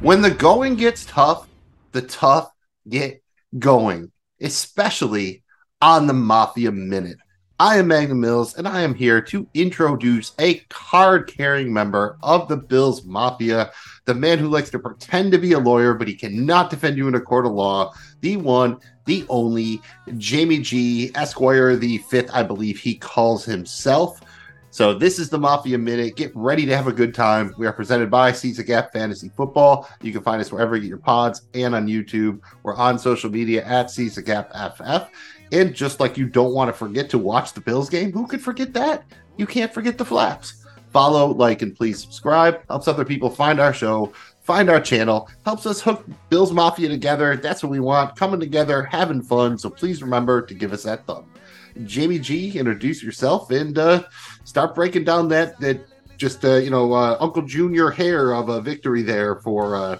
When the going gets tough, the tough get going, especially on the Mafia Minute. I am Magnum Mills, and I am here to introduce a card carrying member of the Bills Mafia, the man who likes to pretend to be a lawyer, but he cannot defend you in a court of law, the one, the only, Jamie G. Esquire, the fifth, I believe he calls himself. So this is the Mafia Minute. Get ready to have a good time. We are presented by Seize the Gap Fantasy Football. You can find us wherever you get your pods and on YouTube. We're on social media at Seize the Gap FF. And just like you don't want to forget to watch the Bills game, who could forget that? You can't forget the flaps. Follow, like, and please subscribe. Helps other people find our show, find our channel, helps us hook Bills Mafia together. That's what we want. Coming together, having fun. So please remember to give us that thumb. Jamie G, introduce yourself and uh, start breaking down that that just uh, you know uh, Uncle Junior hair of a victory there for uh,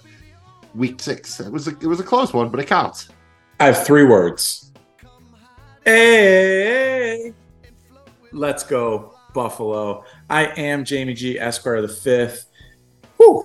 week six. It was a, it was a close one, but it counts. I have three words. Hey, let's go Buffalo. I am Jamie G. Esquire the fifth. Whew.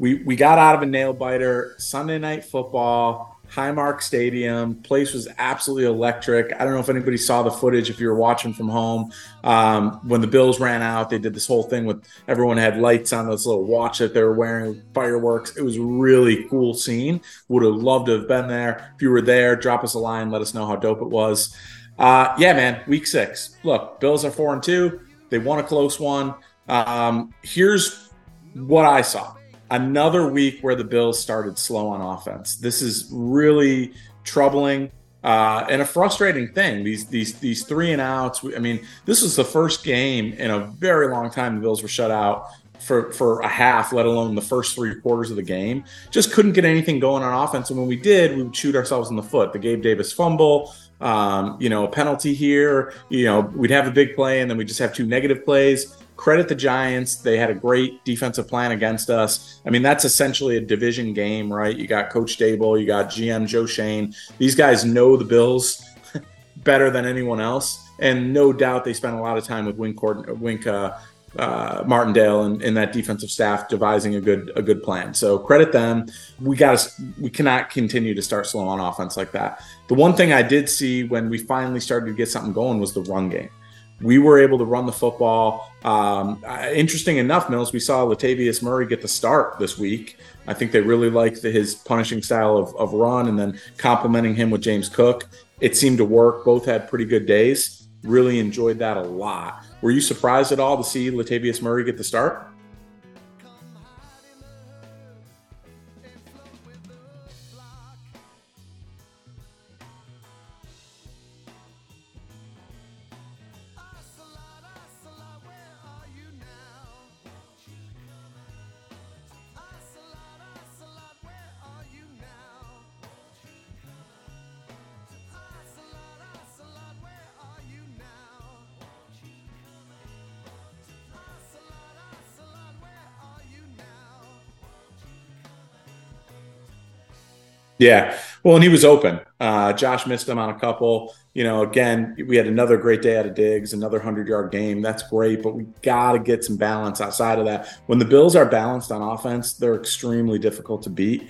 We we got out of a nail biter. Sunday night football. Highmark Stadium. Place was absolutely electric. I don't know if anybody saw the footage if you were watching from home. Um, when the Bills ran out, they did this whole thing with everyone had lights on this little watch that they were wearing, fireworks. It was a really cool scene. Would have loved to have been there. If you were there, drop us a line. Let us know how dope it was. Uh, yeah, man. Week six. Look, Bills are four and two. They won a close one. Um, here's what I saw another week where the Bills started slow on offense. This is really troubling uh, and a frustrating thing. These these these three and outs. I mean, this was the first game in a very long time the Bills were shut out for for a half, let alone the first three quarters of the game. Just couldn't get anything going on offense. And when we did, we would shoot ourselves in the foot. The Gabe Davis fumble. Um, you know, a penalty here. You know, we'd have a big play, and then we just have two negative plays credit the Giants. They had a great defensive plan against us. I mean, that's essentially a division game, right? You got Coach Daboll, you got GM Joe Schoen. These guys know the Bills better than anyone else. And no doubt they spent a lot of time with Wink, Wink uh, uh, Martindale and, and, that defensive staff devising a good a good plan. So credit them. We got we cannot continue to start slow on offense like that. The one thing I did see when we finally started to get something going was the run game we were able to run the football. Um, interesting enough, Mills, we saw Latavius Murray get the start this week. I think they really liked the, his punishing style of, of run and then complementing him with James Cook. It seemed to work. Both had pretty good days. Really enjoyed that a lot. Were you surprised at all to see Latavius Murray get the start? Yeah. Well, and he was open. Uh, Josh missed him on a couple. You know, again, we had another great day out of Diggs, another 100 yard game. That's great, but we got to get some balance outside of that. When the Bills are balanced on offense, they're extremely difficult to beat.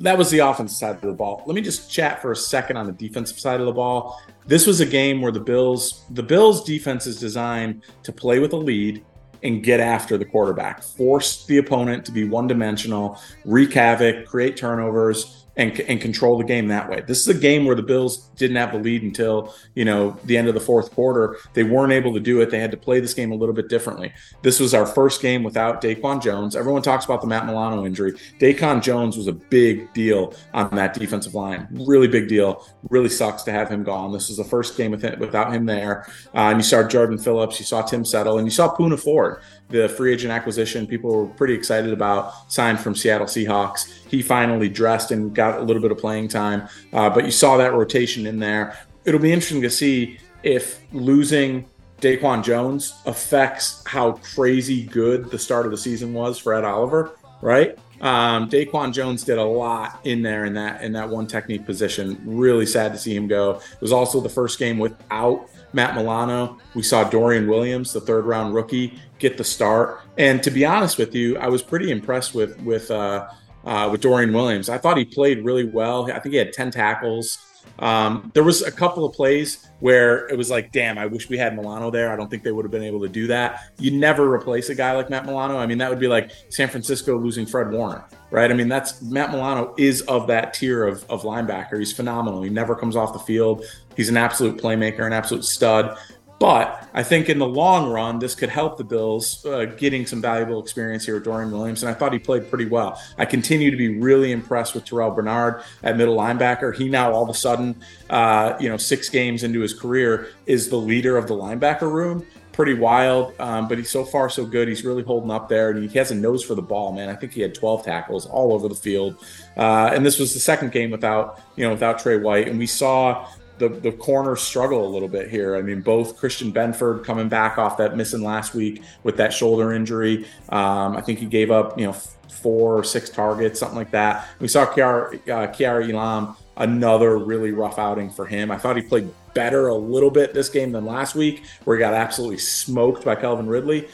That was the offensive side of the ball. Let me just chat for a second on the defensive side of the ball. This was a game where the Bills, the Bills defense is designed to play with a lead and get after the quarterback, force the opponent to be one dimensional, wreak havoc, create turnovers and, and control the game that way. This is a game where the Bills didn't have the lead until you know the end of the fourth quarter. They weren't able to do it. They had to play this game a little bit differently. This was our first game without Daquan Jones. Everyone talks about the Matt Milano injury. Daquan Jones was a big deal on that defensive line. Really big deal. Really sucks to have him gone. This was the first game with him, without him there. Uh, and you saw Jordan Phillips, you saw Tim Settle, and you saw Poona Ford the free agent acquisition people were pretty excited about, signed from Seattle Seahawks. He finally dressed and got a little bit of playing time, uh, but you saw that rotation in there. It'll be interesting to see if losing Daquan Jones affects how crazy good the start of the season was for Ed Oliver, right? Um, Daquan Jones did a lot in there in that in that one technique position. Really sad to see him go. It was also the first game without Matt Milano. We saw Dorian Williams, the third round rookie, get the start. And to be honest with you, I was pretty impressed with with uh, uh, with Dorian Williams. I thought he played really well. I think he had ten tackles. Um, there was a couple of plays where it was like, damn, I wish we had Milano there. I don't think they would have been able to do that. You never replace a guy like Matt Milano. I mean, that would be like San Francisco losing Fred Warner, right? I mean, that's Matt Milano is of that tier of, of linebacker. He's phenomenal. He never comes off the field. He's an absolute playmaker, an absolute stud. But I think in the long run, this could help the Bills uh, getting some valuable experience here with Dorian Williams. And I thought he played pretty well. I continue to be really impressed with Terrel Bernard at middle linebacker. He now all of a sudden, uh, you know, six games into his career, is the leader of the linebacker room. Pretty wild, um, but he's so far so good. He's really holding up there, and he has a nose for the ball, man. I think he had 12 tackles all over the field, uh, and this was the second game without, you know, without Tre White, and we saw the the corners struggle a little bit here. I mean, both Christian Benford coming back off that missing last week with that shoulder injury. Um, I think he gave up, you know, four or six targets, something like that. We saw Kaiir, uh, Kaiir Elam, another really rough outing for him. I thought he played better a little bit this game than last week, where he got absolutely smoked by Calvin Ridley.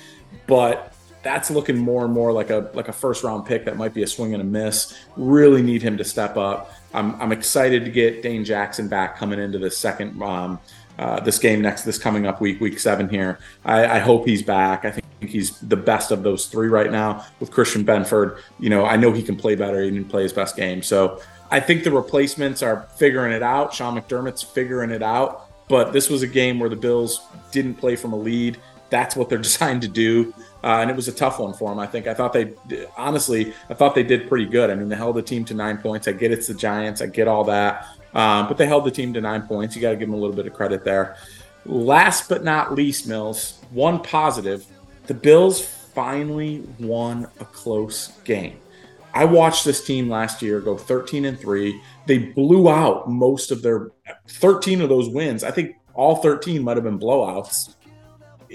But that's looking more and more like a like a first round pick that might be a swing and a miss. Really need him to step up. I'm, I'm excited to get Dane Jackson back coming into this second um, uh, this game next this coming up week week seven here. I, I, hope he's back. I think he's the best of those three right now with Christian Benford. You know I know he can play better. He didn't play his best game, so I think the replacements are figuring it out. Sean McDermott's figuring it out. But this was a game where the Bills didn't play from a lead. That's what they're designed to do uh, and it was a tough one for them. I think I thought they honestly I thought they did pretty good. I mean, they held the team to nine points. I get it's the Giants. I get all that, um, but they held the team to nine points. You got to give them a little bit of credit there. Last but not least, Mills, one positive: the Bills finally won a close game. I watched this team last year go 13 and 3. They blew out most of their 13 of those wins. I think all 13 might have been blowouts.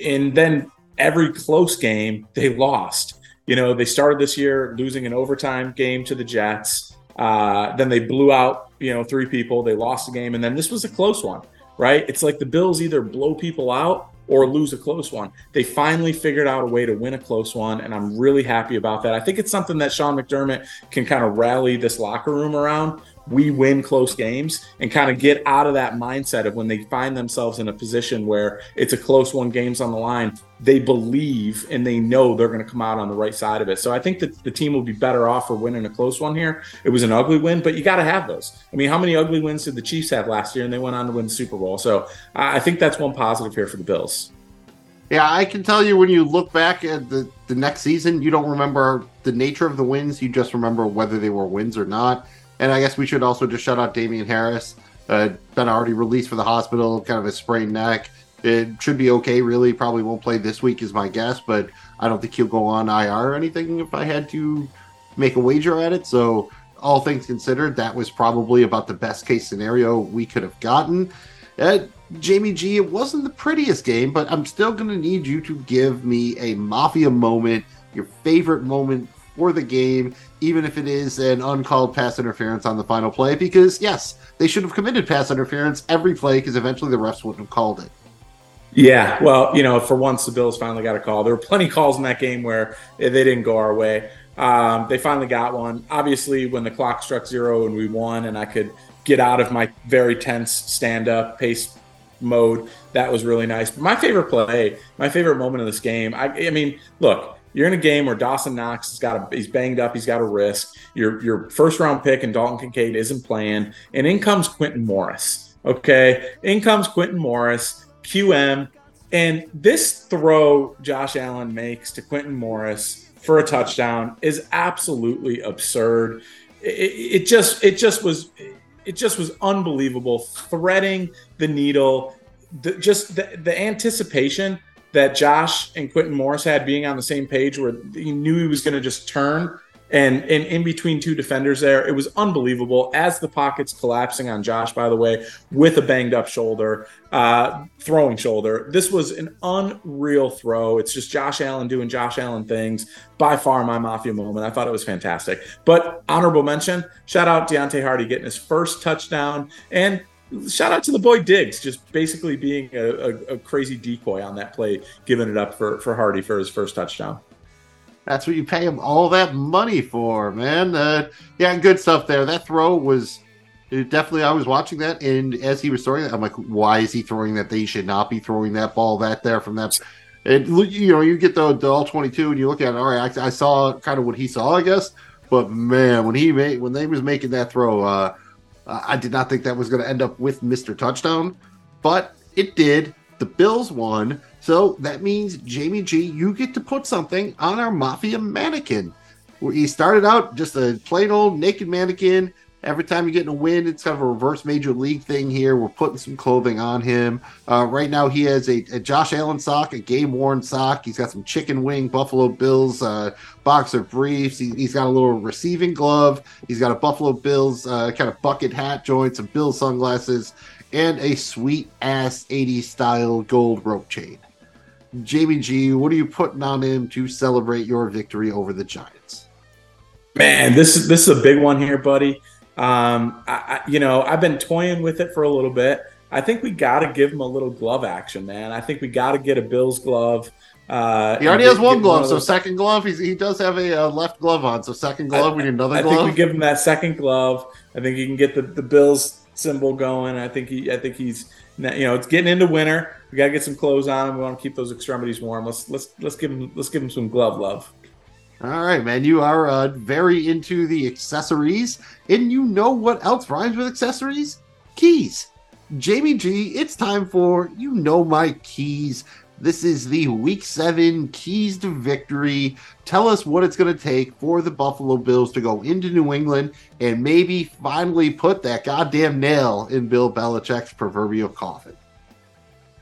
And then every close game they lost. You know, they started this year losing an overtime game to the Jets. Uh, then they blew out, you know, three people. They lost the game, and then this was a close one, right? It's like the Bills either blow people out or lose a close one. They finally figured out a way to win a close one, and I'm really happy about that. I think it's something that Sean McDermott can kind of rally this locker room around we win close games and kind of get out of that mindset of when they find themselves in a position where it's a close one games on the line they believe and they know they're going to come out on the right side of it. So i think that the team will be better off for winning a close one here. It was an ugly win but you got to have those. I mean how many ugly wins did the chiefs have last year and they went on to win the super bowl? So i think that's one positive here for the bills. Yeah, I can tell you when you look back at the, the next season, you don't remember the nature of the wins. You just remember whether they were wins or not. And I guess we should also just shout out Damien Harris. Uh, been already released for the hospital, kind of a sprained neck. It should be okay, really. Probably won't play this week, is my guess, but I don't think he'll go on IR or anything if I had to make a wager at it. So, all things considered, that was probably about the best case scenario we could have gotten. Uh, Jamie G, it wasn't the prettiest game, but I'm still going to need you to give me a Mafia moment, your favorite moment for the game, even if it is an uncalled pass interference on the final play, because yes, they should have committed pass interference every play because eventually the refs wouldn't have called it. Yeah, well, you know, for once the Bills finally got a call. There were plenty of calls in that game where they didn't go our way. Um, they finally got one. Obviously, when the clock struck zero and we won, and I could get out of my very tense stand up pace mode, that was really nice. But my favorite play, my favorite moment of this game, I, I mean, look, you're in a game where Dawson Knox has got a he's banged up, he's got a risk. Your your first round pick and Dalton Kincaid isn't playing, and in comes Quintin Morris. Okay, in comes Quintin Morris, QM, and this throw Josh Allen makes to Quintin Morris for a touchdown is absolutely absurd. It, it just it just was it just was unbelievable, threading the needle. The, just the, the anticipation that Josh and Quintin Morris had being on the same page where he knew he was going to just turn and and in between two defenders there, it was unbelievable. As the pockets collapsing on Josh, by the way, with a banged up shoulder, uh, throwing shoulder. This was an unreal throw. It's just Josh Allen doing Josh Allen things. By far, my mafia moment. I thought it was fantastic. But honorable mention, shout out Deonte Harty getting his first touchdown and shout out to the boy Diggs, just basically being a, a, a, crazy decoy on that play, giving it up for, for Harty for his first touchdown. That's what you pay him all that money for, man. Uh, yeah, good stuff there. That throw was definitely. I was watching that, and as he was throwing it, I'm like, why is he throwing that? They should not be throwing that ball that there from that. And you know, you get the, the all 22, and you look at it. All right, I, I saw kind of what he saw, I guess. But man, when he made when they was making that throw, uh, Uh, I did not think that was going to end up with Mister Touchdown, but it did. The Bills won. So that means, Jamie G, you get to put something on our Mafia mannequin. He started out just a plain old naked mannequin. Every time you get in a win, it's kind of a reverse major league thing here. We're putting some clothing on him. Uh, right now, he has a, a, Josh Allen sock, a game worn sock. He's got some chicken wing Buffalo Bills uh, boxer briefs. He, has got a little receiving glove. He's got a Buffalo Bills uh, kind of bucket hat joint, some Bills sunglasses, and a sweet ass 80s style gold rope chain. Jamie G, what are you putting on him to celebrate your victory over the Giants? Man, this is this is a big one here, buddy. Um, I, I, you know, I've been toying with it for a little bit. I think we got to give him a little glove action, man. I think we got to get a Bills glove. Uh, he already has one glove, one so second glove. He's, he does have a uh, left glove on, so second glove. I, we need another glove. I glove. think we give him that second glove. I think he can get the, the Bills symbol going. I think he, I think he's, you know, it's getting into winter. We got to get some clothes on him. We want to keep those extremities warm. Let's let's let's give him let's give him some glove love. All right, man. You are uh, very into the accessories, and you know what else rhymes with accessories? Keys. Jamie G, it's time for You Know My Keys. This is the week seven keys to victory. Tell us what it's going to take for the Buffalo Bills to go into New England and maybe finally put that goddamn nail in Bill Belichick's proverbial coffin.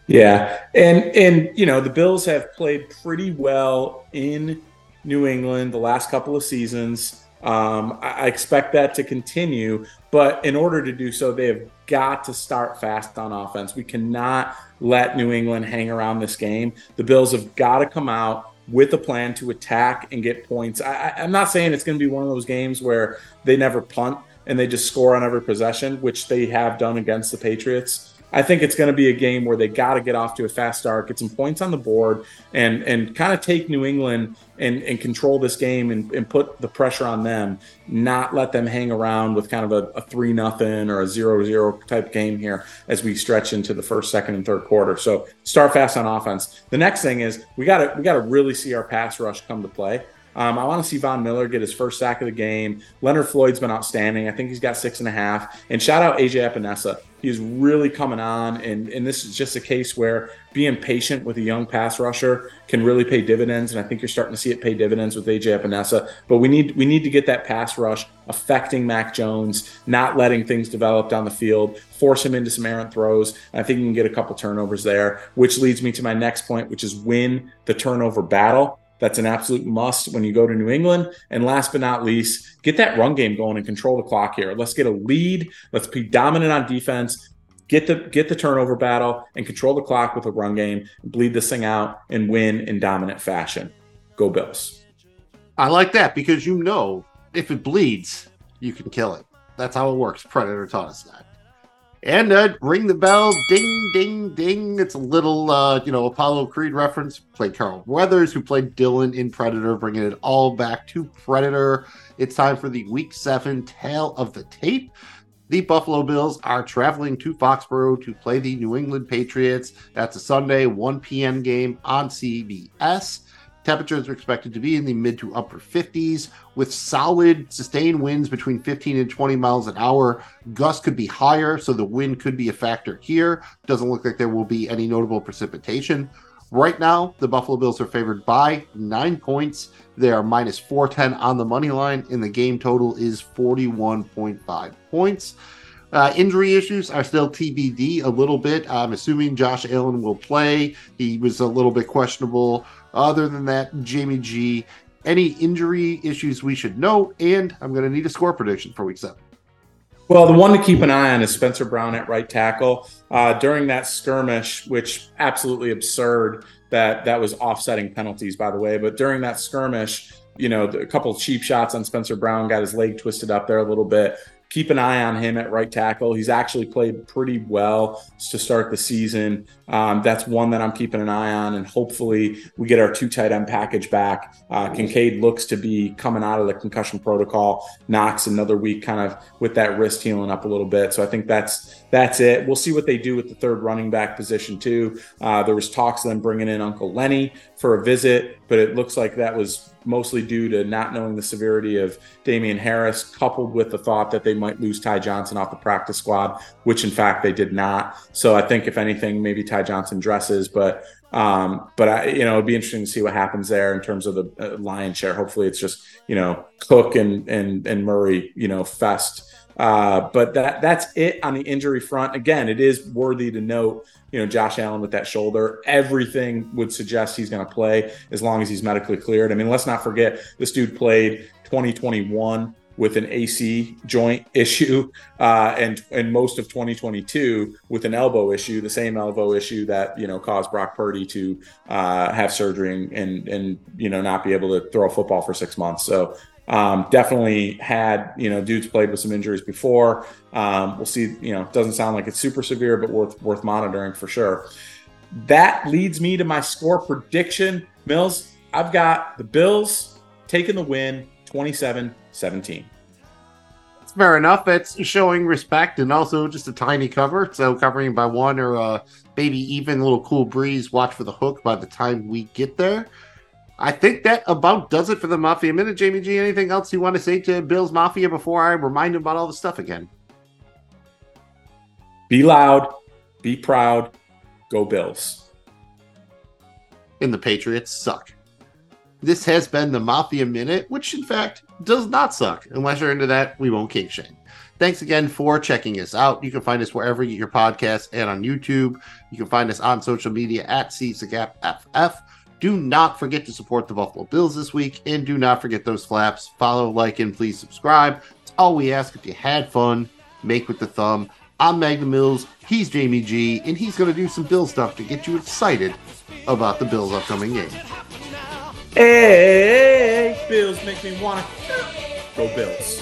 Yeah, and and you know the Bills have played pretty well in New England the last couple of seasons. Um, I, I expect that to continue, but in order to do so, they have got to start fast on offense. We cannot let New England hang around this game. The Bills have got to come out with a plan to attack and get points. I, am not saying it's going to be one of those games where they never punt and they just score on every possession, which they have done against the Patriots. I think it's going to be a game where they got to get off to a fast start, get some points on the board, and and kind of take New England and, and control this game and, and put the pressure on them, not let them hang around with kind of a, a three nothing or a zero zero type game here as we stretch into the first, second, and third quarter. So start fast on offense. The next thing is we got to we got to really see our pass rush come to play. Um, I want to see Von Miller get his first sack of the game. Leonard Floyd's been outstanding. I think he's got six and a half. And shout out AJ Epenesa. He's really coming on. And, and this is just a case where being patient with a young pass rusher can really pay dividends. And I think you're starting to see it pay dividends with AJ Epenesa. But we need we need to get that pass rush affecting Mac Jones, not letting things develop down the field, force him into some errant throws. I think you can get a couple turnovers there, which leads me to my next point, which is win the turnover battle. That's an absolute must when you go to New England. And last but not least, get that run game going and control the clock here. Let's get a lead. Let's be dominant on defense. Get the get the turnover battle and control the clock with a run game. Bleed this thing out and win in dominant fashion. Go Bills. I like that because you know if it bleeds, you can kill it. That's how it works. Predator taught us that. And uh, ring the bell, ding, ding, ding. It's a little, uh, you know, Apollo Creed reference. Played Carl Weathers, who played Dillon in Predator, bringing it all back to Predator. It's time for the Week 7 Tale of the Tape. The Buffalo Bills are traveling to Foxborough to play the New England Patriots. That's a Sunday 1 p.m. game on CBS. Temperatures are expected to be in the mid to upper 50s with solid sustained winds between 15 and 20 miles an hour. Gusts could be higher, so the wind could be a factor here. Doesn't look like there will be any notable precipitation. Right now, the Buffalo Bills are favored by nine points. They are minus 410 on the money line, and the game total is 41.5 points. Uh, injury issues are still TBD a little bit. I'm assuming Josh Allen will play. He was a little bit questionable other than that, Jamie G, any injury issues we should note, and I'm going to need a score prediction for week seven. Well, the one to keep an eye on is Spencer Brown at right tackle. Uh, during that skirmish, which absolutely absurd that that was offsetting penalties, by the way, but during that skirmish, you know, a couple cheap shots on Spencer Brown got his leg twisted up there a little bit keep an eye on him at right tackle. He's actually played pretty well to start the season. Um, that's one that I'm keeping an eye on, and hopefully we get our two tight end package back. Uh, Kincaid looks to be coming out of the concussion protocol. Knox another week, kind of with that wrist healing up a little bit. So I think that's that's it. We'll see what they do with the third running back position too. Uh, there was talks of them bringing in Uncle Lenny for a visit, but it looks like that was mostly due to not knowing the severity of Damien Harris, coupled with the thought that they might lose Ty Johnson off the practice squad, which in fact they did not. So I think if anything, maybe Ty Johnson dresses, but um, but I, you know, it'd be interesting to see what happens there in terms of the uh, lion share. Hopefully, it's just you know Cook and and and Murray, you know, fest. Uh, but that that's it on the injury front. Again, it is worthy to note you know, Josh Allen with that shoulder. Everything would suggest he's going to play as long as he's medically cleared. I mean, let's not forget this dude played 2021 with an AC joint issue, uh, and and most of 2022 with an elbow issue, the same elbow issue that you know caused Brock Purdy to uh, have surgery and and you know not be able to throw a football for six months. So um, definitely had, you know, dudes played with some injuries before. Um, we'll see, you know, doesn't sound like it's super severe, but worth worth monitoring for sure. That leads me to my score prediction. Mills, I've got the Bills taking the win 27 17. Fair enough. It's showing respect and also just a tiny cover. So covering by one or uh, maybe even a little cool breeze. Watch for the hook by the time we get there. I think that about does it for the Mafia Minute. Jamie G, anything else you want to say to Bill's Mafia before I remind him about all the stuff again? Be loud, be proud, go Bills. And the Patriots suck. This has been the Mafia Minute, which in fact does not suck. Unless you're into that, we won't king shame. Thanks again for checking us out. You can find us wherever you get your podcasts and on YouTube. You can find us on social media at SeizeTheGapFF. Do not forget to support the Buffalo Bills this week, and do not forget those flaps. Follow, like, and please subscribe. It's all we ask. If you had fun, make with the thumb. I'm Magnum Mills. He's Jamie G, and he's going to do some Bill stuff to get you excited about the Bills' upcoming game. Hey, Bills make me wanna go Bills.